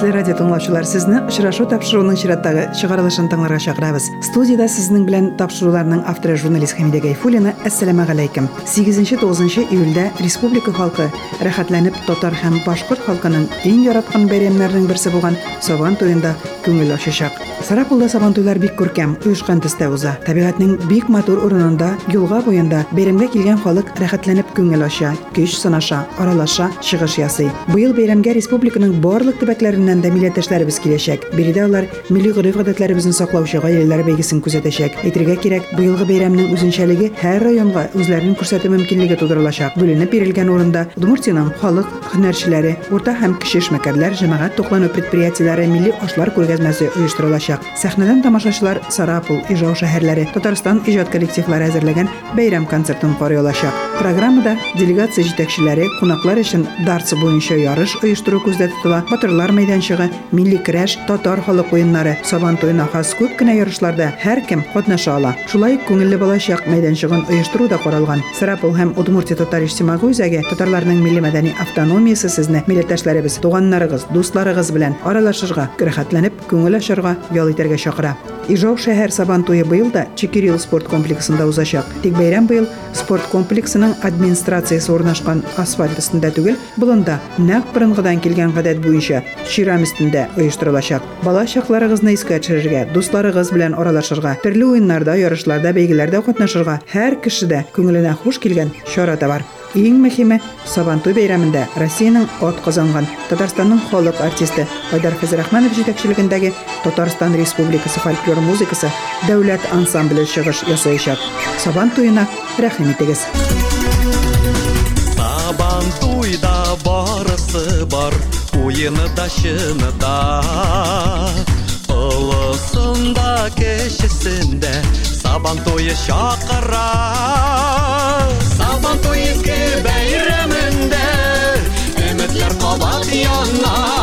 Хөрмәтле радио тыңлаучылар, сезне очрашу тапшыруының чираттагы чыгарылышын тыңларга чакырабыз. Студияда сезнең белән тапшыруларның авторы журналист Хәмидә Гайфуллина. Әссәламу алейкум. 8-9 июльдә республика халкы рәхәтләнеп татар һәм башкорт халкының иң яраткан бәйрәмнәренең берсе булган Сабан туенда күңел ачачак. Сарапулда Сабан туйлар бик күркәм, оешкан төстә уза. Табигатьнең бик матур урынында, юлга буенда бәйрәмгә килгән халык рәхәтләнеп күңел ача, көч сынаша, аралаша, чыгыш ясый. Быел бәйрәмгә республиканың барлык төбәкләреннән дә милләттәшләребез киләчәк. Биредә алар милли гореф-гадәтләребезне саклаучы гаиләләр бәйгесен күзәтәчәк. Әйтергә кирәк, быелгы бәйрәмнең үзенчәлеге һәр районга үзләрен күрсәтү мөмкинлеге тудырылачак. Бүленеп бирелгән урында Удмуртиянең халык һөнәрчеләре, урта һәм кече эшмәкәрләр, җәмәгать туклану предприятиеләре милли ашлар күргәзмәсе оештырылачак. Сәхнәдән тамашачылар Сарапул, Ижау шәһәрләре, Татарстан иҗат коллективлары әзерләгән бәйрәм концертын карый алачак. Программада делегация җитәкчеләре кунаклар өчен дартсы буенча ярыш оештыру күздә тотыла. Батырлар мәйданчыгы, милли көрәш, татар халык уеннары, сабан туена хас күп кенә ярышларда һәркем катнаша ала. Шулай ук күңелле балачак мәйданчыгын оештыру да каралган. Сарапул һәм Удмуртия татар иҗтимагый үзәге татарларның милли мәдәни автономиясе сезне милләттәшләребез, туганнарыгыз, дусларыгыз белән аралашырга, рәхәтләнеп күңел ачарга, ял итәргә чакыра. Ижау шәһәр сабан туе быел да Чекирил спорт комплексында узачак. Тик бәйрәм быел спорт комплексының администрациясе урнашкан асфальт өстендә түгел, болында нәкъ борынгыдан килгән гадәт буенча чирам өстендә оештырылачак. Бала чакларыгызны искә төшерергә, дусларыгыз белән аралашырга, төрле уеннарда, ярышларда, бәйгеләрдә катнашырга һәр кешедә күңеленә хуш килгән чара да бар. Иң мөһиме Сабантуй бәйрәмендә Россиянең ат казанган Татарстанның халык артисты Айдар Фәзрахманов җитәкчелегендәге Татарстан Республикасы фольклор музыкасы дәүләт ансамбле чыгыш ясаячак. Сабан туена рәхим итегез. Сабан туйда барысы бар, уйыны да шыны да. Олысында кешесендә сабан туйы шакыра. Сабан туй изге бәйрәмендә өметләр кабат яна.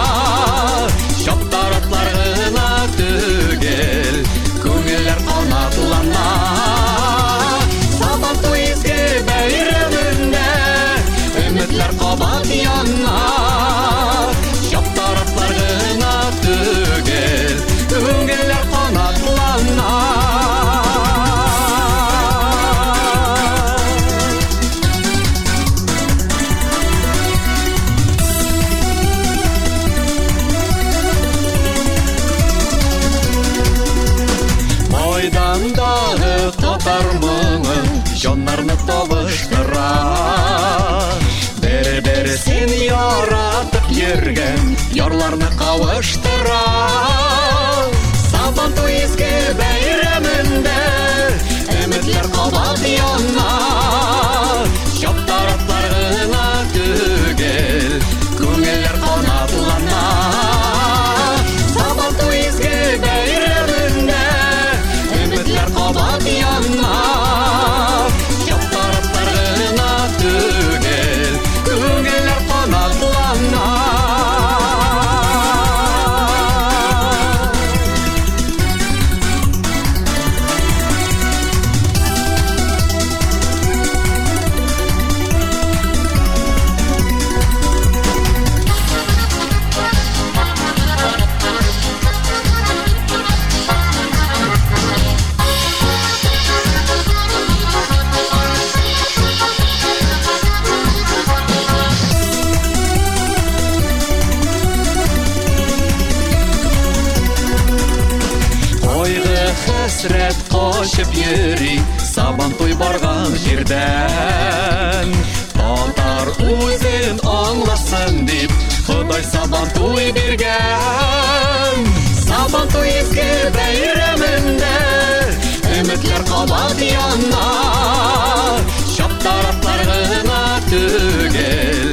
хәсрәт качып йөри Сабан туй барган җирдән Татар үзен аңласын дип Ходай сабан туй биргән Сабан туй изге бәйрәмендә Өметләр кабат яна Шаптаратлар гына түгел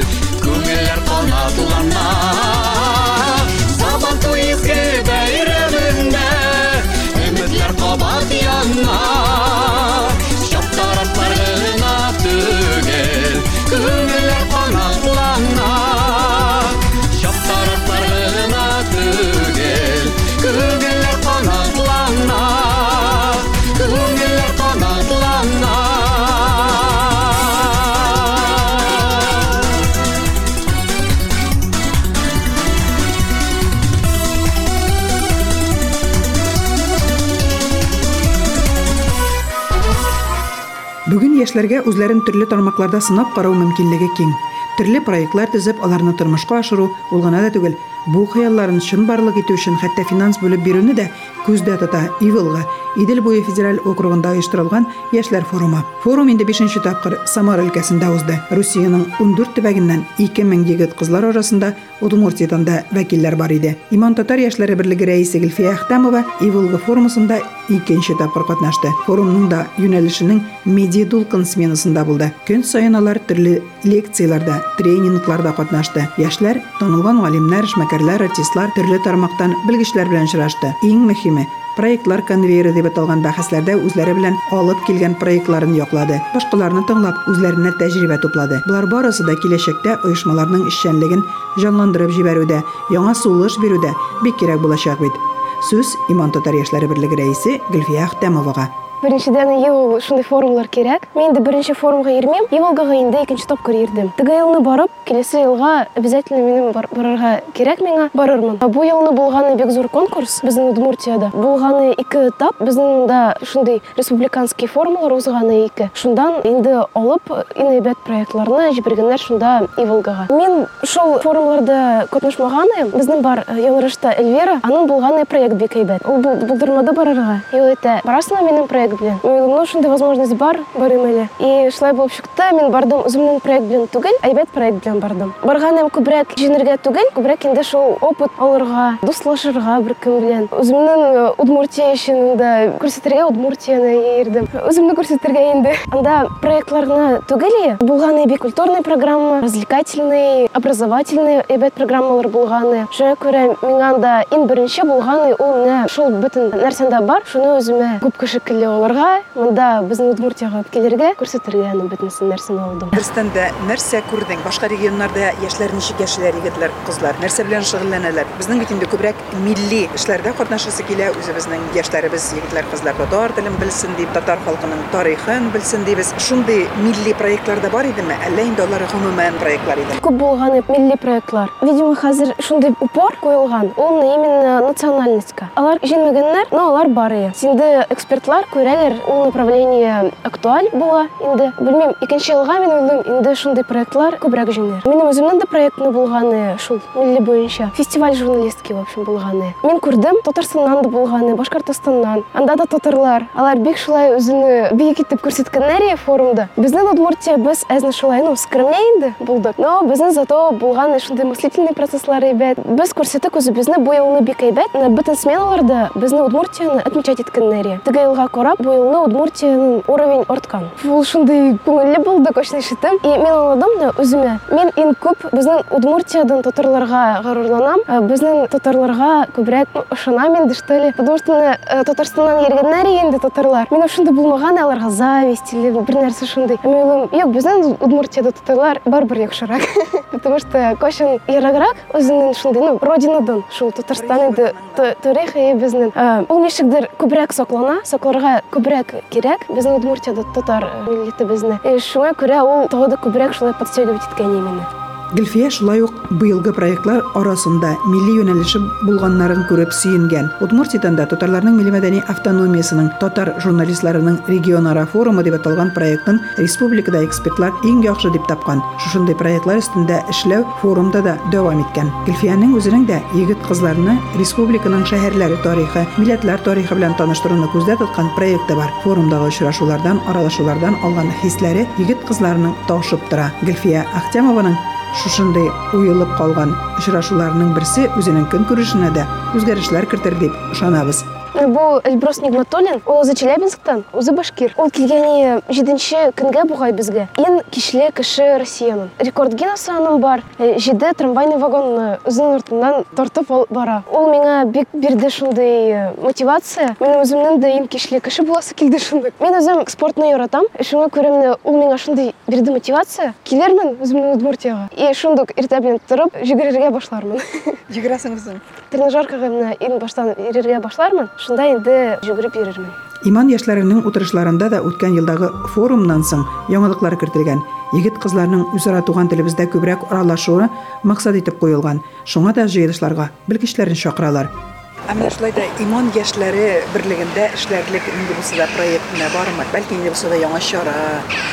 яшьләргә үзләрен төрле тармакларда сынап карау мөмкинлеге киң. Төрле проектлар төзеп, аларны тормышка ашыру ул гына да түгел. Бу хыялларын чын барлык итү өчен хәтта финанс бүлеп бирүне дә күздә тота Ивылга, Идел буе федераль округында оештырылган яшьләр форумы. Форум инде 5нче тапкыр Самар өлкәсендә узды. Русиянең 14 төбәгеннән 2000 егет кызлар арасында Удмуртиядан да вәкилләр бар иде. Иман татар яшьләре берлеге рәисе Гөлфия Әхтәмова Ивылга форумысында икенче тапкыр катнашты. Форумның да юнәлешенең медиа дулкын сменасында булды. Көн саен алар төрле лекцияларда, тренингларда катнашты. Яшьләр танылган галимнәр, эшмәкәрләр, артистлар төрле тармактан белгечләр белән очрашты. Иң мөһиме проектлар конвейеры дип аталган бәхәсләрдә үзләре белән алып килгән проектларын яклады. Башкаларны тыңлап, үзләренә тәҗрибә туплады. Булар барысы да киләчәктә оешмаларның эшчәнлеген җанландырып җибәрүдә, яңа сулыш бирүдә бик кирәк булачак бит. Сүз Иман татар яшьләре берлеге рәисе Гөлфия. Беренчедән ел шундый форумлар кирәк. Мин инде беренче форумга йөрмим, Иволгага инде икенче тапкыр йөрдем. Теге елны барып, киләсе елга обязательно минем бар кирәк миңа, барырмын. Бу елны булганы бик зур конкурс безнең Удмуртиядә. Булганы ике этап, безнең да шундый республиканский форумлар узганы ике. Шундан инде алып инәйбәт проектларны җибәргәннәр шунда Иволгага. Мин шул форумларда катнашмаганы, безнең бар Ялрышта Эльвира, аның булганы проект бик әйбәт. Ул булдырмады барырга. Ел әйтә, барасыңмы минем проект белән. Уйлым, ну шундый возможность бар, барым әле. И шулай булып чыкты, мин бардым үземнең проект белән түгел, әйбәт проект белән бардым. Барганым күбрәк җиңәргә түгел, күбрәк инде шул опыт алырга, дуслашырга бер кем белән. Үземнең Удмуртия өчен дә күрсәтергә Удмуртияны йөрдем. Үземне күрсәтергә инде. Анда проектлар гына түгел, булганы бик культурный программа, развлекательный, образовательный әйбәт программалар булганы. Шуңа күрә миңа анда иң беренче булганы ул менә шул бөтен нәрсәдә бар, шуны үземә күп кеше келле алырга, монда безнең Удмуртияга алып күрсәтергә аны бөтенсен нәрсәне алдым. Берстән дә нәрсә күрдең? Башка регионнарда яшьләр ничек яшиләр, егетләр, кызлар? Нәрсә белән шөгыльләнәләр? Безнең бит инде күбрәк милли эшләрдә катнашасы килә, үзебезнең яшьләребез, егетләр, кызлар татар телен белсен дип, татар халкының тарихын белсен дибез. Шундый милли проектларда бар идеме? Әллә инде алар гомумән проектлар иде? Күп милли проектлар. Видимо, хәзер шундый упор куелган. Ул именно национальностька. Алар җиңмәгәннәр, но алар бар. Инде экспертлар күрәләр, ул направление актуаль була инде. Белмим, икенче елга мин уйлыйм, инде шундый проектлар күбрәк җиңәр. Минем үземнең дә проектны булганы шул милли буенча. Фестиваль журналистки в общем булганы. Мин күрдем, Татарстаннан да булганы, Башкортостаннан. Анда да татарлар. Алар бик шулай үзене бик итеп күрсәткәннәр форумда. Безнең Удмуртия без әзне шулай, ну, скромнее инде булдык. Но безнең зато булганы шундый мыслительный процесслар әйбәт. Без күрсәтик үзебезне бу елны бик әйбәт. Бөтен сменаларда безнең Удмуртияны отмечать иткәннәр. Теге елга карап, бу елны Удмуртияның уровень арткан. Ул шундый күңелле булды, кочны ишетем. И мин аңладым да үземә. Мин иң күп безнең Удмуртиядан татарларга горурланам. Безнең татарларга күбрәк ышанам инде, что ли. Потому что Татарстаннан йөргәннәр инде татарлар. Мин шундый булмаган, аларга зависть или бер нәрсә шундый. Мин уйлыйм, юк, безнең Удмуртияда татарлар барбер яхшырак. Потому что кошын ераграк үзенең шундый, ну, родинадан, шул Татарстан инде тарихы безнең. Ул ничектер күбрәк саклана, сакларга күбрәк кирәк. Безнең Удмуртияда татар милләтебезне. Шуңа күрә ул тагы да күбрәк шулай подстегивать иткән мине. Гөлфия шулай ук быелгы проектлар арасында милли юнәлеше булганнарын күреп сөенгән. Удмуртиядан да татарларның милли мәдәни автономиясының татар журналистларының регионара форумы дип аталган проектын республикада экспертлар иң яхшы дип тапкан. Шушындый проектлар өстендә эшләү форумда да дәвам иткән. Гөлфияның үзенең дә егет кызларны республиканың шәһәрләре тарихы, милләтләр тарихы белән таныштыруны күздә тоткан проекты бар. Форумдагы очрашулардан, аралашулардан алган хисләре егет кызларының ташып тора. Гөлфия Ахтямованың шушындай уелып калган очрашуларның берсе үзенең көнкүрешенә дә үзгәрешләр кертер дип ышанабыз. Бу Эльбрус Нигматуллин, ул үзе Челябинсктан, үзе башкир. Ул килгәне 7нче көнгә бугай безгә. Ин кичле кеше Россиянын. Рекорд Гиннесса аның бар. 7 трамвайный вагонны үзенең артыннан тартып бара. Ул миңа бик бирде шундый мотивация. Мин үземнең дә ин кичле кеше буласы килде шундый. Мин үзем спортны яратам. Шуңа күрә менә ул миңа шундый бирде мотивация. Килермен үземнең Удмуртияга. И шундук иртә белән торып йөгерергә башлармын. Үзең. Тренажеркага менә ин баштан йөрергә башлармын. Шунда инде жүгереп йөрермен. Иман яшьләренең утырышларында да үткән елдагы форумнан соң яңалыклар кертелгән. Егет кызларның үзара туган телебездә күбрәк аралашуы максат итеп куелган. Шуңа да җыелышларга белгечләрен чакыралар. Әміне шулай да иман яшьләре берлегендә эшләрлек инде булса да проектына бармы? Бәлки инде булса да яңа чара,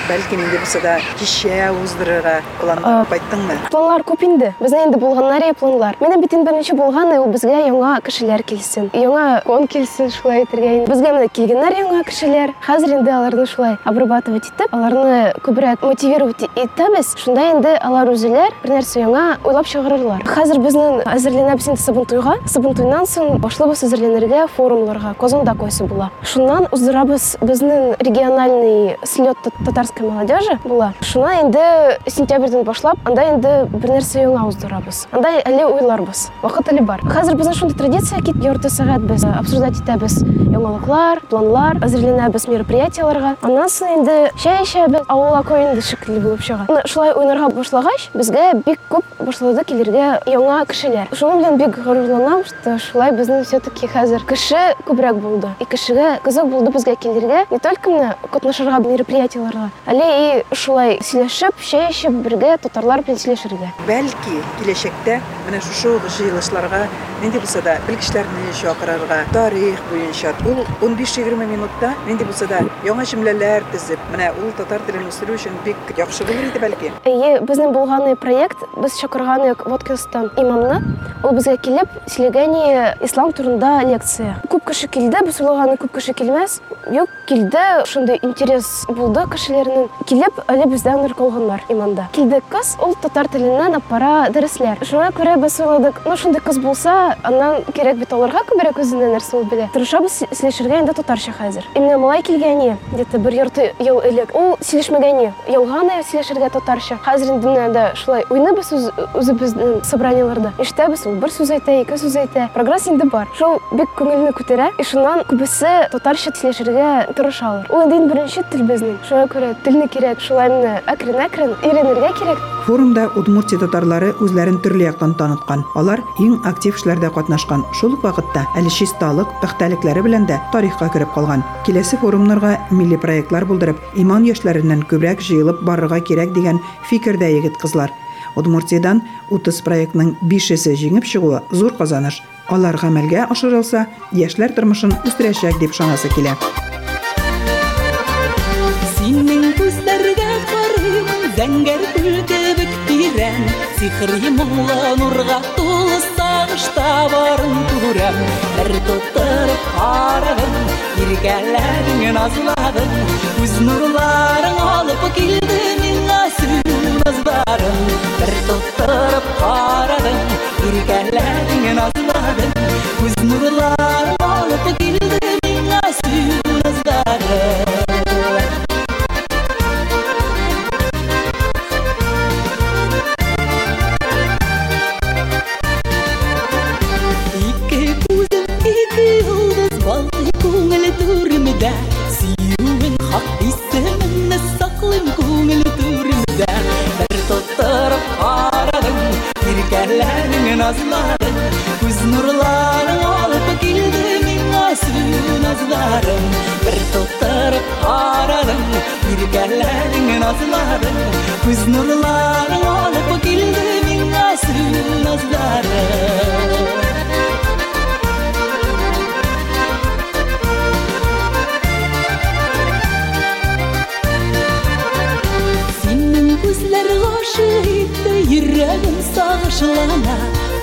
бәлки инде булса да кичә уздырырга план А, кайттыңмы? Планлар күп инде. Безнең инде булганнар планлар. Менә бит инде беренче булган ул безгә яңа кешеләр килсен. Яңа кон килсен шулай әйтергә инде. Безгә менә килгәннәр яңа кешеләр. Хәзер инде аларны шулай обрабатывать итеп, аларны күбрәк мотивировать итәбез. Шунда инде алар үзләр бер нәрсә яңа уйлап чыгарырлар. Хәзер безнең әзерләнәбез инде Сабантуйга. Сабантуйнан соң башлабыз әзерләнергә форумларга Казанда койсы була. Шуннан уздырабыз безнең региональный слет татарской молодежи була. Шуна инде сентябрьдән башлап, анда инде бер нәрсә яңа уздырабыз. Анда әле уйларбыз. Вакыт әле бар. Хәзер безнең шундый традиция кит ярты сәгать без обсуждать итәбез яңалыклар, планлар, әзерләнәбез мероприятиеларга. Аннан соң инде чәй эчәбез, авылга коенды шикелле булып чыга. Шулай уйнарга башлагач, безгә бик күп башлады килергә яңа кешеләр. Шуның белән бик горурланам, что шулай безнең все-таки хәзер кеше күбрәк булды. И кешегә кызык булды безгә килергә, не только менә катнашырга мероприятиеларга, әле и шулай сөйләшеп, чәй эчеп бергә татарлар белән сөйләшергә. Бәлки киләчәктә менә шушы җыелышларга нинди булса да белгечләрне чакырырга, тарих буенча ул 15-20 минутта нинди булса да яңа җөмләләр төзеп, менә ул татар телен үстерү өчен бик яхшы булыр иде бәлки. Әйе, безнең булганы проект, без чакырганык Воткинстан имамны. Ул безгә килеп, сөйләгәне ислам турында лекция. Күп кеше килде, без уйлаганы күп кеше килмәс. Юк, килде, шундый интерес булды кешеләрнең. Килеп, әле бездән нөр калганнар иманда. Килде кыз, ул татар теленнән апара дәресләр. Шуңа күрә без уйладык, ну шундый кыз булса, аннан кирәк бит алырга күбрәк үзенә нәрсә ул белә. Тырышабыз сөйләшергә инде татарча хәзер. Именно малай килгәне, где-то бер ярты ел элек. Ул сөйләшмәгәне, ялганы сөйләшергә татарча. Хәзер инде дә шулай уйнабыз үз, үзебезнең собраниеларда. Ишетәбез, ул бер сүз әйтә, ике сүз әйтә. Прогресс инде бар. Шул бик күңелне күтәрә. И шуннан күбесе татарча сөйләшергә тырышалар. Ул инде беренче тел безнең. Шуңа күрә телне кирәк, шулай менә әкрен-әкрен өйрәнергә кирәк. Форумда Удмуртия татарлары үзләрен төрле яктан таныткан. Алар иң актив эшләрдә катнашкан. Шул ук вакытта әле чисталык, пөхтәлекләре белән дә тарихка кереп калган. Киләсе форумнарга милли проектлар булдырып, иман яшьләреннән күбрәк җыелып барырга кирәк дигән фикердә егет кызлар. Удмуртиядән 30 проектның 5-се җиңеп чыгуы зур казаныш. Алар гамәлгә ашырылса, яшьләр тормышын үстерәчәк дип шанасы килә. Синең күзләргә карыйм, зәңгәр күл кебек тирән, сихри моңлы нурга тулы сагышта барын күрәм. Бер тотырып карадым, иркәләдең назладың, үз нурларың алып сүназларың. Бер тотырып карадым, иркәләдең назладың, үз нурларың алып килде миңа сүназларың. Ике иркәләдең назладың Күз нурларың алып килде миңа сүү назларың Синең күзләр гашык итте, йөрәгем сагышлана.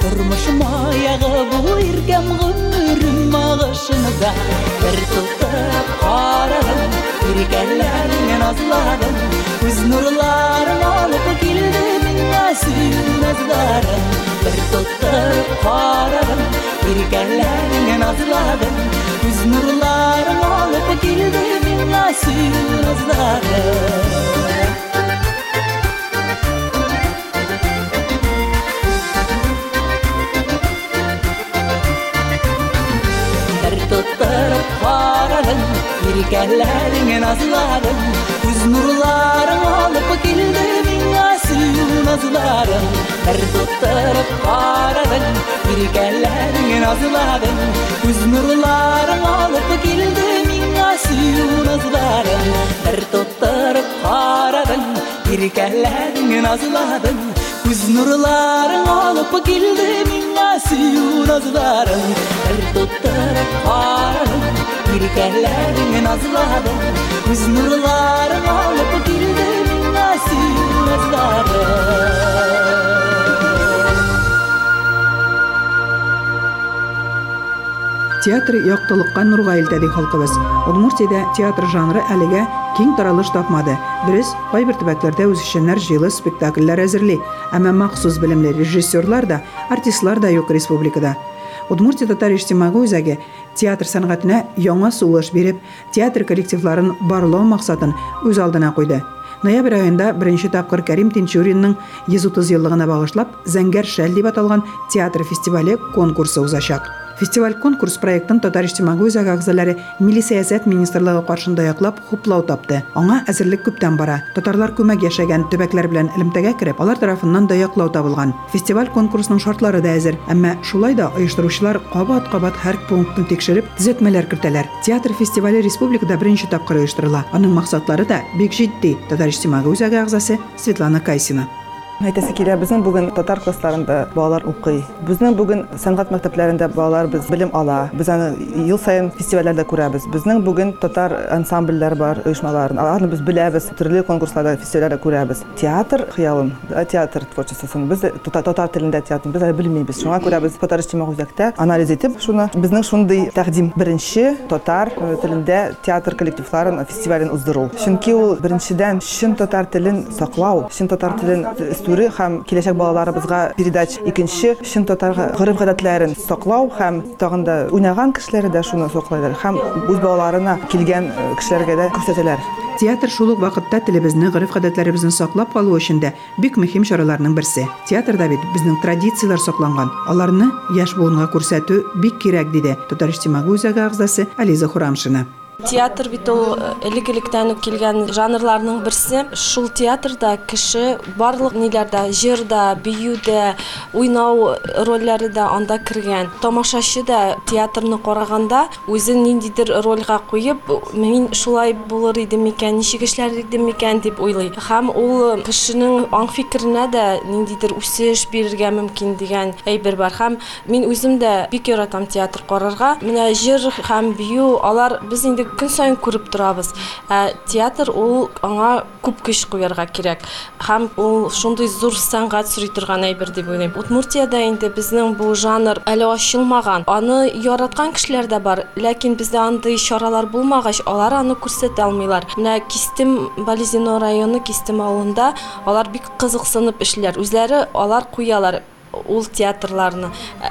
Тормышым аягы бу иркәм гомерем агышында. Бер тотып карадым, иркәләрен назладым. Күз нурларын алып килде миңа син назларым. Бер тотып карадым, иркәләрен назладым. Күз нурларын алып килде миңа син назларым. Бер тотырып карадым, иркәләрен назладым. Күз нурларың алып килде миңа сүү назларым. Бер тотырып карадым, иркәләрен назладым. Күз нурларың алып килде миңа сүү назларым. Бер тотырып карадым, иркәләрен назладым. Күз нурларың алып келді миңа сүю назларың Бір тоттырып қарадым Еркелерің назладым Күз нурларың алып келді миңа сүю назларың театр яктылыкка нурга илтә ди халкыбыз удмуртиядә театр жанры әлегә киң таралыш тапмады дөрес кайбер төбәкләрдә үзешчәннәр җыелы спектакльләр әзерли әмма махсус белемле режиссерлар да артистлар да юк республикада Удмуртия татар иҗтимагый үзәге театр сәнгатенә яңа сулыш биреп, театр коллективларын барлау максатын үз алдына куйды. Ноябрь айында беренче тапкыр Кәрим Тинчуринның 130 еллыгына багышлап Зәңгәр шәл дип аталган театр фестивале конкурсы узачак. Фестиваль конкурс проектын Татар иҗтимагый үзәге әгъзалары Милли сәясәт министрлыгы каршында яклап хуплау тапты. Аңа әзерлек күптән бара. Татарлар күмәк яшәгән төбәкләр белән элемтәгә кереп, алар тарафыннан да яклау табылган. Фестиваль конкурсның шартлары да әзер, әмма шулай да оештыручылар кабат-кабат һәр пунктны тикшереп, төзәтмәләр кертәләр. Театр фестивале республикада беренче тапкыр оештырыла. Аның максатлары да бик җитди. Татар иҗтимагый үзәге әгъзасы Светлана Кайсина. Әйтәсе килә, безнең бүген татар классларында балалар укый. Безнең бүген сәнгать мәктәпләрендә балалар без белем ала. Без аны ел сайын фестивальләрдә күрәбез. Безнең бүген татар ансамбльләр бар, оешмалар. Аларны без беләбез, төрле конкурсларда, фестивальләрдә күрәбез. Театр хыялын, э, театр творчествосын без татар, телендә театрны без әле белмибез. Шуңа күрә без татар иҗтимагый үзәктә анализ итеп, шуны безнең шундый тәкъдим беренче татар телендә театр коллективларын фестивален уздыру. Чөнки ул беренчедән чын татар телен саклау, чын татар телен үстерү һәм киләчәк балаларыбызга передач икенче чын татар гореф-гадәтләрен саклау һәм тагын да уйнаган кешеләре дә шуны саклайлар һәм үз балаларына килгән э, кешеләргә дә күрсәтәләр. Театр шул ук вакытта телебезне, гореф-гадәтләребезне саклап калу өчен дә бик мөһим чараларның берсе. Театрда бит безнең традициялар сакланган. Аларны яшь буынга күрсәтү бик кирәк диде Татар иҗтимагый үзәге әгъзасы Ализа Хурамшина. Театр бит ул элек электән үк килгән жанрларның берсе. Шул театрда кеше барлык ниләрдә җырда биюдә уйнау рольләре дә анда кергән. Тамашачы да театрны караганда үзен ниндидер рольгә куеп мин шулай булыр идем микән ничек эшләр идем микән дип уйлый. Һәм ул кешенең аң фикеренә дә ниндидер үсеш бирергә мөмкин дигән әйбер бар. Һәм мин үзем дә бик яратам театр карарга. Менә җыр һәм бию алар без көн сайын күреп торабыз ә, театр ул аңа күп көч куярга кирәк һәм ул шундый зур сәнгать сөрий торган әйбер дип уйлыйм удмуртиядә инде безнең бу жанр әле ачылмаган аны яраткан кешеләр дә бар ләкин бездә андый чаралар булмагач алар аны күрсәтә алмыйлар менә кистем болезино районы кистем авылында алар бик кызыксынып эшлиләр үзләре алар куялар ул театрларны.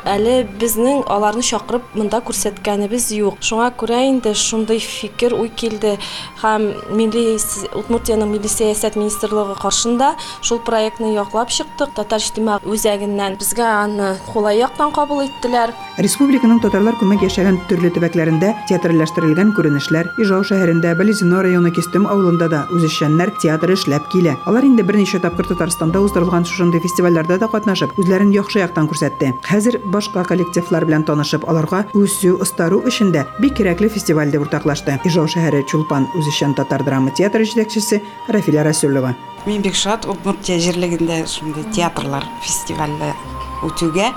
Әле безнең аларны чакырып монда күрсәткәнебез юк. Шуңа күрә инде шундый фикер уй килде. Һәм милли удмуртияның милли сәясәт министрлыгы каршында шул проектны яклап чыктык. Татар иҗтимагый үзәгеннән безгә аны кулай яктан кабул иттеләр. Республиканың татарлар күмәк яшәгән төрле төбәкләрендә театрлаштерылган күренешләр Ижау шәһәрендә, Болезино районы Кистем авылында да үзешчәннәр театр эшләп килә. Алар инде берничә тапкыр Татарстанда уздырылган шушындый фестивальләрдә дә катнашып, үзләрен яхшы яктан күрсәтте. Хәзер башка коллективлар белән танышып, аларга үсү, ыстару өчен дә бик кирәкле фестиваль дип уртаклашты. Ижау шәһәре Чулпан үзешчән татар драма театры җитәкчесе Рафиля Расулова. Мин бик шат Удмуртия җирлегендә шундый театрлар фестивале үтүгә.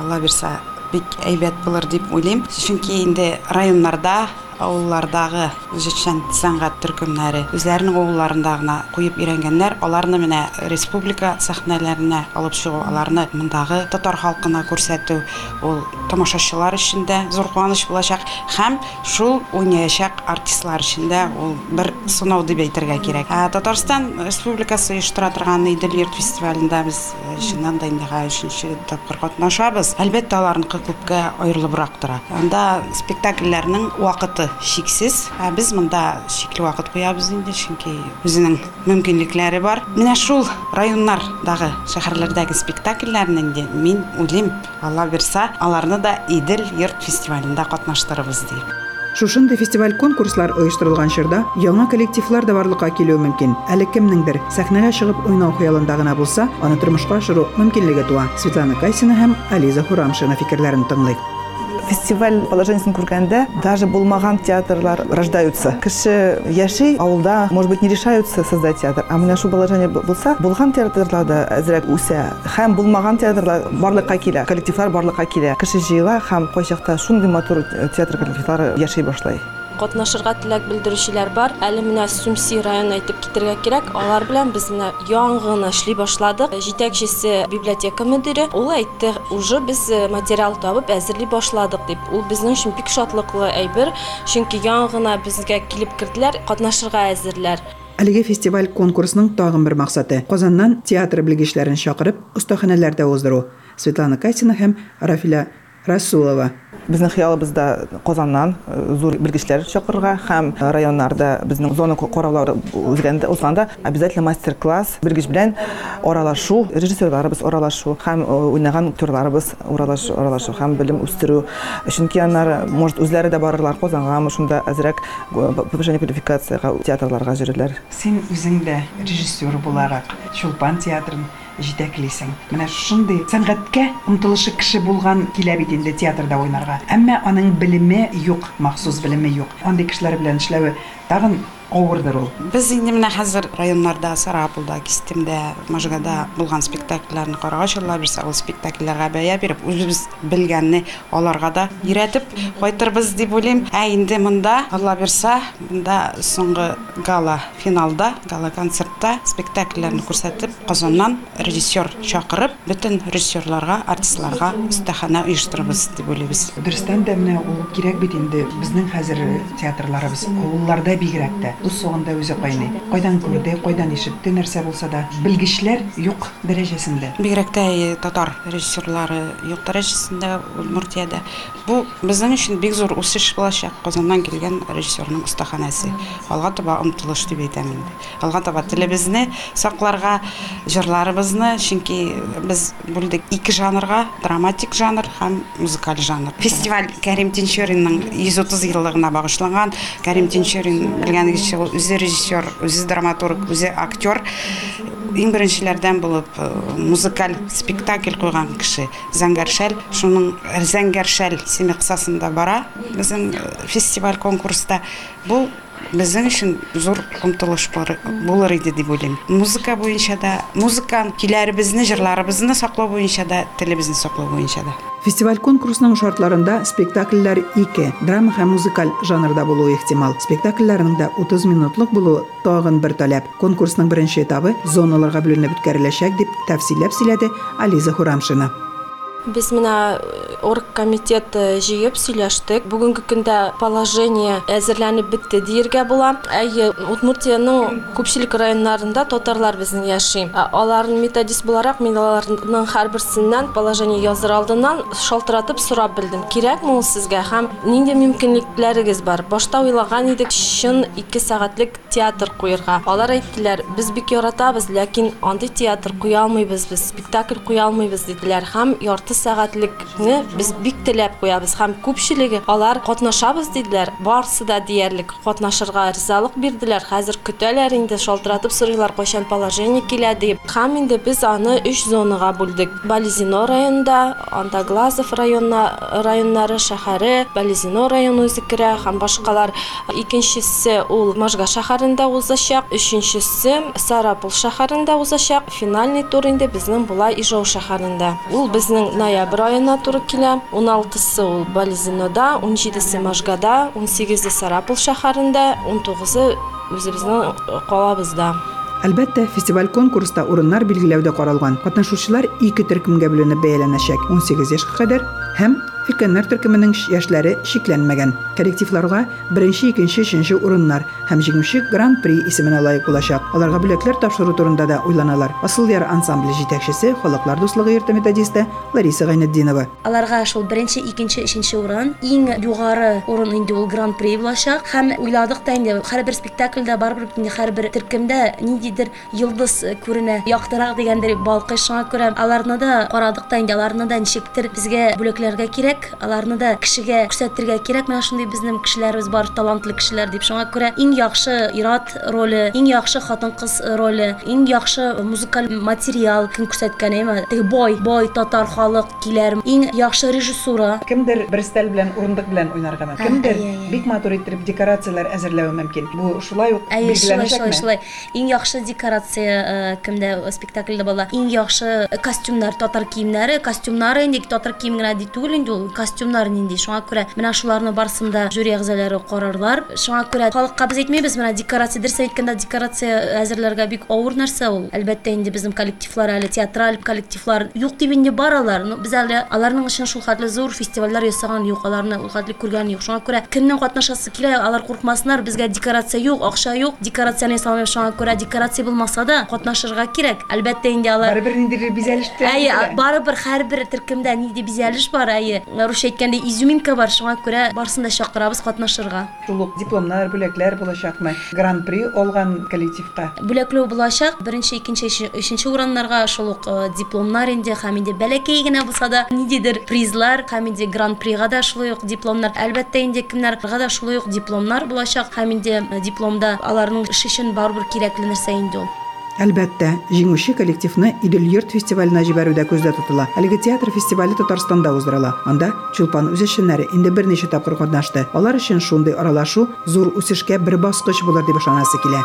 Алла бирсә бик әйбәт булыр дип уйлыйм. Чөнки инде районнарда авыллардагы җитшән сәнгать төркемнәре үзләренең авылларында гына куеп өйрәнгәннәр, аларны менә республика сәхнәләренә алып чыгу, аларны мондагы татар халкына күрсәтү, ул тамашачылар өчен дә зур куаныч булачак һәм шул уйнаячак артистлар өчен ул бер сынау дип әйтергә кирәк. Татарстан Республикасы оештыра торган Идел йорт фестивалендә без э, чыннан да инде өченче тапкыр катнашабыз. Әлбәттә аларныкы күпкә аерылыбрак тора. Анда спектакльләрнең вакыты шиксез. Ә без монда шикле вакыт куябыз инде, чөнки үзенең мөмкинлекләре бар. Менә шул районнардагы, шәһәрләрдәге спектакльләрне инде мин уйлыйм, Алла бирсә, аларны да Идел йорт фестивалендә катнаштырырбыз дип. Шушындый фестиваль конкурслар оештырылган чорда яңа коллективлар да барлыкка килү мөмкин. Әле кемнеңдер сәхнәгә чыгып уйнау хыялында гына булса, аны тормышка ашыру мөмкинлеге туа. Светлана Кайсина һәм Ализа Хурамшина фикерләрен тыңлыйк. Фестиваль положениесін күргәндә даже булмаган театрлар рождаются. Кеше яши авылда может быть не решаются создать театр а менә шул положение булса булган театрларда әзрәк үсә. Һәм булмаган театрлар барлыкка килә коллективлар барлыкка килә. Кеше җыела һәм кайчакта шундый матур театр коллективлары яши башлай. Катнашырга теләк белдерүчеләр бар әле менә сумси районына әйтеп китәргә кирәк алар белән без менә яңа гына эшли башладык җитәкчесе библиотека мөдире ул әйтте уже без материал табып әзерли башладык дип ул безнең өчен бик шатлыклы әйбер чөнки яңа гына безгә килеп керделәр катнашырга әзерләр Әлеге фестиваль конкурсның тагын бер максаты Казаннан театр белгечләрен чакырып остаханәләрдә уздыру. Светлана Катина һәм Рафиля Расулова. Безнең хыялыбызда Казаннан э, зур белгечләр чакырырга һәм районнарда безнең зона караулары үзгәндә узганда обязательно мастер-класс белгеч белән аралашу, режиссерларыбыз аралашу һәм уйнаган актерларыбыз аралашу, аралашу һәм белем үстерү. Чөнки аннары может үзләре дә барырлар Казанга, шунда әзрәк э, повышение квалификацияга театрларга йөрерләр. Син үзең дә режиссер буларак Чулпан театрын җитәклисең. Менә шундый сәнгатькә омтылышы кеше булган килә бит инде театрда уйнарга. Әмма аның белеме юк, махсус белеме юк. Андый кешеләр белән эшләве тагын авырдыр ул. Без инде менә хәзер районнарда, Сарапулда, Кистемдә, Можгада булган спектакльләрне карагач алла бирсә, ул спектакльләргә бәя биреп, үзебез белгәнне аларга да өйрәтеп кайтырбыз дип уйлыйм. Ә инде монда алла бирсә, монда соңгы гала финалда, гала концертта спектакльләрне күрсәтеп, Казаннан режиссер чакырып, бөтен режиссерларга, артистларга остахана оештырабыз дип уйлыйбыз. Дөрестән дә менә ул кирәк бит инде безнең хәзер театрларыбыз авылларда бигрәк сугында үзе кайный. Кайдан күрде, кайдан ишетте нәрсә булса да, белгечләр юк дәрәҗәсендә. Бигрәк тә татар режиссерлары юк дәрәҗәсендә Удмуртиядә. Бу безнең өчен бик зур үсеш булачак. Казаннан килгән режиссерның остаханәсе. Алга таба омтылыш дип әйтәм инде. Алга таба телебезне сакларга, җырларыбызны, чөнки без бүлдек ике жанрга, драматик жанр һәм музыкаль жанр. Фестиваль Кәрим Тинчуринның 130 еллыгына багышланган. Кәрим Тинчурин белгәнегезчә ул үзе режиссер, үзе драматург, үзе актер. Иң беренчеләрдән булып э, музыкаль спектакль куйган кеше Зәңгәршәл. Шуның Зәңгәршәл исеме кысасында бара безнең э, фестиваль конкурста. Бу безнең өчен зур омтылыш бар- булыр иде дип уйлыйм. Музыка буенча да, музыканы, көйләребезне, җырларыбызны саклау буенча да, телебезне саклау буенча да. Фестиваль конкурсының шартларында спектакльләр ике, драма һәм музыкаль жанрда булуы ихтимал. Спектакльләрнең дә 30 минутлык булуы тагын бер таләп. Конкурсның беренче этабы зоналарга бүленеп үткәреләчәк дип тәфсилләп сөйләде Ализа Хурамшина. Орг комитет э, җыеп сөйләштек. Бүгенге көндә положение әзерләнеп бетте диергә була. Әйе, Удмуртиянең күпчелек районнарында татарлар безнең яши. Аларның методист буларак мин аларның һәрберсеннән положение языр алдыннан шалтыратып сорап белдем. Кирәкме ул сезгә һәм нинди мөмкинлекләрегез бар? Башта уйлаган идек чын 2 сәгатьлек театр куярга. Алар әйттеләр, без бик яратабыз, ләкин андый театр куя алмыйбыз без, спектакль куя алмыйбыз диделәр һәм ярты сәгатьлекне без бик теләп куябыз һәм күпчелеге алар катнашабыз диделәр. Барысы да диярлек катнашырга ризалык бирделәр. Хәзер көтәләр инде шалтыратып сорыйлар кайчан положение килә дип. Һәм инде без аны 3 зонага бүлдек. Бализино районында, анда Глазов районна районнары шәһәре, Бализино районы үзе керә һәм башкалар. Икенчесе ул Можга шәһәрендә узачак, өченчесе Сарапул шәһәрендә узачак. Финальный тур инде безнең була Ижау шәһәрендә. Ул безнең ноябрь аена туры килә. 16-сы ул Бализинода, 17-се Можгада, 18-се Сарапул шәһәрендә, 19-ы үзебезнең калабызда. Әлбәттә, фестиваль конкурста урыннар билгеләүдә каралган. Катнашучылар ике төркемгә бүленеп бәяләнәчәк. 18 яшькә кадәр һәм Филкәннәр төркеменең яшьләре шикләнмәгән. Коллективларга беренче, икенче, өченче урыннар һәм җиңүче Гран-при исеменә лаек булачак. Аларга бүләкләр тапшыру турында да уйланалар. Асыл яр ансамбле җитәкчесе, халыклар дуслыгы йорты методисты Лариса Гайнетдинова. аларга шул беренче, икенче, өченче урын, иң югары урын инде ул гран-при булачак һәм уйладык та инде һәрбер спектакльдә барбыр инде һәрбер төркемдә ниндидер йолдыз күренә, яктырак дигәндер балкый шуңа күрә аларны да карадык та инде аларны да ничектер безгә бүләкләргә кирәк кирәк аларны да кешегә күрсәтергә кирәк. Менә шундый безнең кешеләребез бар талантлы кешеләр дип. Шуңа күрә иң яхшы ир-ат роле иң яхшы хатын-кыз роле иң яхшы музыкаль материал кем күрсәткән әйме? Теге бой бой татар халык киләр. Иң яхшы режиссура. Кемдер бер стәл белән урындык белән уйнарга мөмкин. Кемдер бик матур иттереп декорациялар әзерләве мөмкин. Бу шулай ук билгеләнәчәкме? шулай. Иң яхшы декорация э, кемдә спектакльдә була. Иң яхшы костюмнар, татар киемнәре, костюмнары инде татар кием генә ди түгел инде ул. костюмнар нинди. Шуңа күрә менә шуларны барсында жюри әгъзалары карарлар. Шуңа күрә халыкка без әйтмәйбез менә декорация дөрес әйткәндә декорация әзерләргә бик авыр нәрсә ул. Әлбәттә инде безнең коллективлар әле театраль коллективлар юк дип инде баралар. Ну без әле аларның өчен шул хәтле зур фестивальләр ясаган юк, аларны ул хәтле күргән юк. Шуңа күрә кемнең катнашасы килә, алар куркмасыннар. Безгә декорация юк, акча юк. Декорацияны ясалмый шуңа күрә декорация булмаса да катнашырга кирәк. Әлбәттә инде алар барыбер ниндидер бизәлештә Әйе, барыбер һәрбер төркемдә нинди бизәлеш бар, әйе. Русча әйткәндә изюминка бар, шуңа күрә барсын да чакырабыз катнашырга. шул ук дипломнар бүләкләр булачакмы гран-при алган коллективка Бүләкләү булачак. Беренче, икенче, өчен- өченче урыннарга шул ук э, дипломнар инде һәм инде бәләкәй генә булса да ниндидер призлар һәм инде гран-прига да шулай ук дипломнар. Әлбәттә инде кемнәргә да шулай ук дипломнар булачак һәм инде э, дипломда аларның эш өчен барыбер кирәкле нәрсә инде ул. Әлбәттә, җиңүче коллективны Идел йорт фестиваленә җибәрүдә күздә тотыла. Әлеге театр фестивале Татарстанда уздырыла. Анда Чулпан үзешчәннәре инде берничә тапкыр катнашты. Алар өчен шундый аралашу зур үсешкә бер баскыч булыр дип ышанасы килә.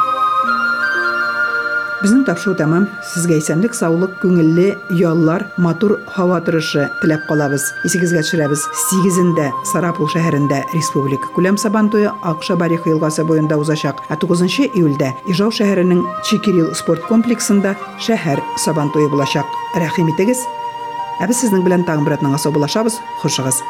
Безнең тапшыру тәмам. Сезгә исәнлек, саулык, күңелле яллар, матур һава торышы теләп калабыз. Исегезгә төшерәбез. 8-дә Сарапул шәһәрендә республика күләм сабантуе Акша Бариха елгасы буенда узачак. Ә 9 июльдә Ижау шәһәренең Чикирил спорт комплексында шәһәр сабантуе булачак. Рәхим итегез. Ә без сезнең белән тагын бер атнага булашабыз. Хушыгыз.